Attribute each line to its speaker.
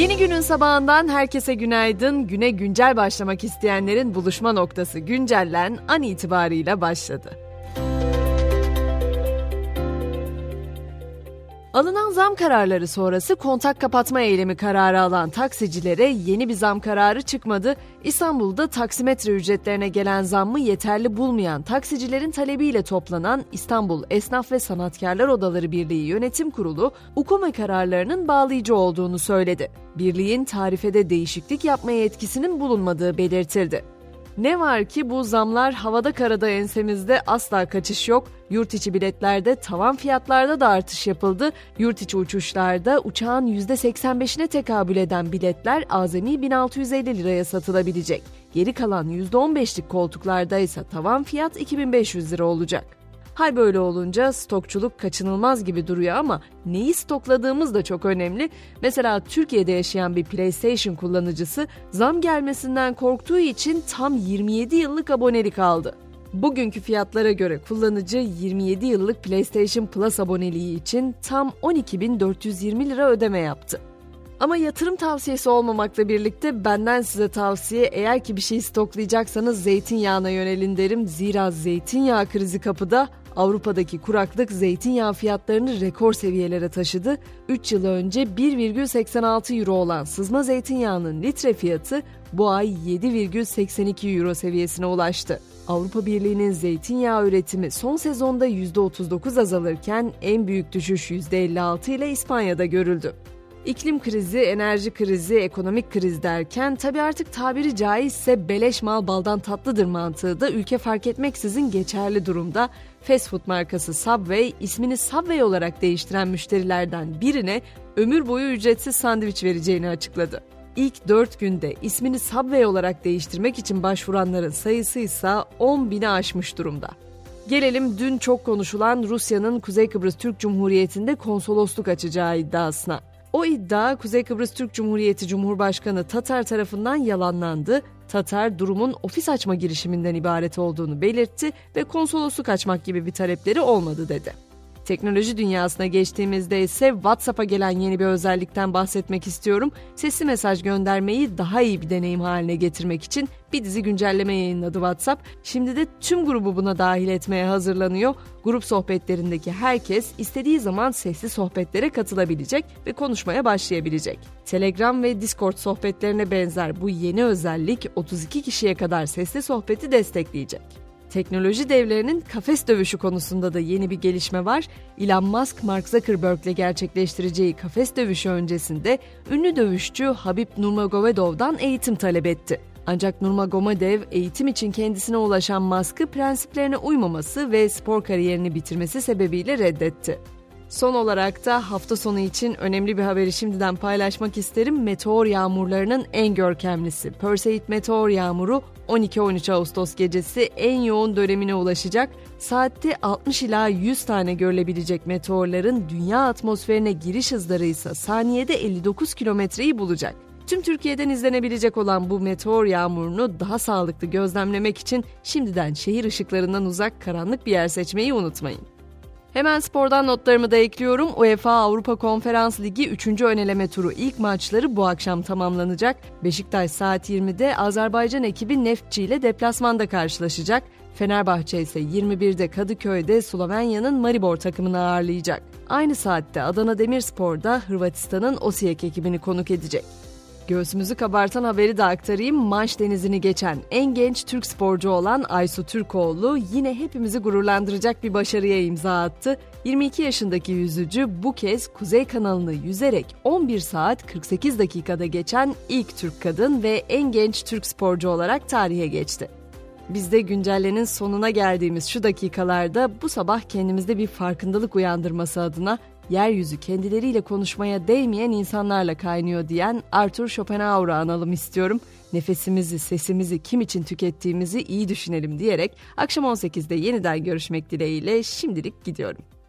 Speaker 1: Yeni günün sabahından herkese günaydın. Güne güncel başlamak isteyenlerin buluşma noktası Güncellen an itibarıyla başladı. Alınan zam kararları sonrası kontak kapatma eylemi kararı alan taksicilere yeni bir zam kararı çıkmadı. İstanbul'da taksimetre ücretlerine gelen zammı yeterli bulmayan taksicilerin talebiyle toplanan İstanbul Esnaf ve Sanatkarlar Odaları Birliği Yönetim Kurulu, UKOME kararlarının bağlayıcı olduğunu söyledi. Birliğin tarifede değişiklik yapmaya etkisinin bulunmadığı belirtildi. Ne var ki bu zamlar havada karada ensemizde asla kaçış yok. Yurt içi biletlerde tavan fiyatlarda da artış yapıldı. Yurt içi uçuşlarda uçağın %85'ine tekabül eden biletler azami 1650 liraya satılabilecek. Geri kalan %15'lik koltuklarda ise tavan fiyat 2500 lira olacak. Hal böyle olunca stokçuluk kaçınılmaz gibi duruyor ama neyi stokladığımız da çok önemli. Mesela Türkiye'de yaşayan bir PlayStation kullanıcısı zam gelmesinden korktuğu için tam 27 yıllık abonelik aldı. Bugünkü fiyatlara göre kullanıcı 27 yıllık PlayStation Plus aboneliği için tam 12.420 lira ödeme yaptı. Ama yatırım tavsiyesi olmamakla birlikte benden size tavsiye eğer ki bir şey stoklayacaksanız zeytinyağına yönelin derim. Zira zeytinyağı krizi kapıda Avrupa'daki kuraklık zeytinyağı fiyatlarını rekor seviyelere taşıdı. 3 yıl önce 1,86 euro olan sızma zeytinyağının litre fiyatı bu ay 7,82 euro seviyesine ulaştı. Avrupa Birliği'nin zeytinyağı üretimi son sezonda %39 azalırken en büyük düşüş %56 ile İspanya'da görüldü. İklim krizi, enerji krizi, ekonomik kriz derken tabi artık tabiri caizse beleş mal baldan tatlıdır mantığı da ülke fark etmeksizin geçerli durumda. Fast food markası Subway ismini Subway olarak değiştiren müşterilerden birine ömür boyu ücretsiz sandviç vereceğini açıkladı. İlk 4 günde ismini Subway olarak değiştirmek için başvuranların sayısı ise 10 bini aşmış durumda. Gelelim dün çok konuşulan Rusya'nın Kuzey Kıbrıs Türk Cumhuriyeti'nde konsolosluk açacağı iddiasına. O iddia Kuzey Kıbrıs Türk Cumhuriyeti Cumhurbaşkanı Tatar tarafından yalanlandı. Tatar durumun ofis açma girişiminden ibaret olduğunu belirtti ve konsolosluk açmak gibi bir talepleri olmadı dedi. Teknoloji dünyasına geçtiğimizde ise WhatsApp'a gelen yeni bir özellikten bahsetmek istiyorum. Sesli mesaj göndermeyi daha iyi bir deneyim haline getirmek için bir dizi güncelleme yayınladı WhatsApp. Şimdi de tüm grubu buna dahil etmeye hazırlanıyor. Grup sohbetlerindeki herkes istediği zaman sesli sohbetlere katılabilecek ve konuşmaya başlayabilecek. Telegram ve Discord sohbetlerine benzer bu yeni özellik 32 kişiye kadar sesli sohbeti destekleyecek. Teknoloji devlerinin kafes dövüşü konusunda da yeni bir gelişme var. Elon Musk, Mark Zuckerberg ile gerçekleştireceği kafes dövüşü öncesinde ünlü dövüşçü Habib Nurmagomedov'dan eğitim talep etti. Ancak Nurmagomedov eğitim için kendisine ulaşan Musk'ı prensiplerine uymaması ve spor kariyerini bitirmesi sebebiyle reddetti. Son olarak da hafta sonu için önemli bir haberi şimdiden paylaşmak isterim. Meteor yağmurlarının en görkemlisi Perseid meteor yağmuru 12-13 Ağustos gecesi en yoğun dönemine ulaşacak. Saatte 60 ila 100 tane görülebilecek meteorların dünya atmosferine giriş hızları ise saniyede 59 kilometreyi bulacak. Tüm Türkiye'den izlenebilecek olan bu meteor yağmurunu daha sağlıklı gözlemlemek için şimdiden şehir ışıklarından uzak karanlık bir yer seçmeyi unutmayın. Hemen spordan notlarımı da ekliyorum. UEFA Avrupa Konferans Ligi 3. öneleme turu ilk maçları bu akşam tamamlanacak. Beşiktaş saat 20'de Azerbaycan ekibi Neftçi ile deplasmanda karşılaşacak. Fenerbahçe ise 21'de Kadıköy'de Slovenya'nın Maribor takımını ağırlayacak. Aynı saatte Adana Demirspor'da Hırvatistan'ın Osijek ekibini konuk edecek. Göğsümüzü kabartan haberi de aktarayım. Manş denizini geçen en genç Türk sporcu olan Aysu Türkoğlu yine hepimizi gururlandıracak bir başarıya imza attı. 22 yaşındaki yüzücü bu kez Kuzey kanalını yüzerek 11 saat 48 dakikada geçen ilk Türk kadın ve en genç Türk sporcu olarak tarihe geçti. Biz de güncellenin sonuna geldiğimiz şu dakikalarda bu sabah kendimizde bir farkındalık uyandırması adına yeryüzü kendileriyle konuşmaya değmeyen insanlarla kaynıyor diyen Arthur Schopenhauer'ı analım istiyorum. Nefesimizi, sesimizi kim için tükettiğimizi iyi düşünelim diyerek akşam 18'de yeniden görüşmek dileğiyle şimdilik gidiyorum.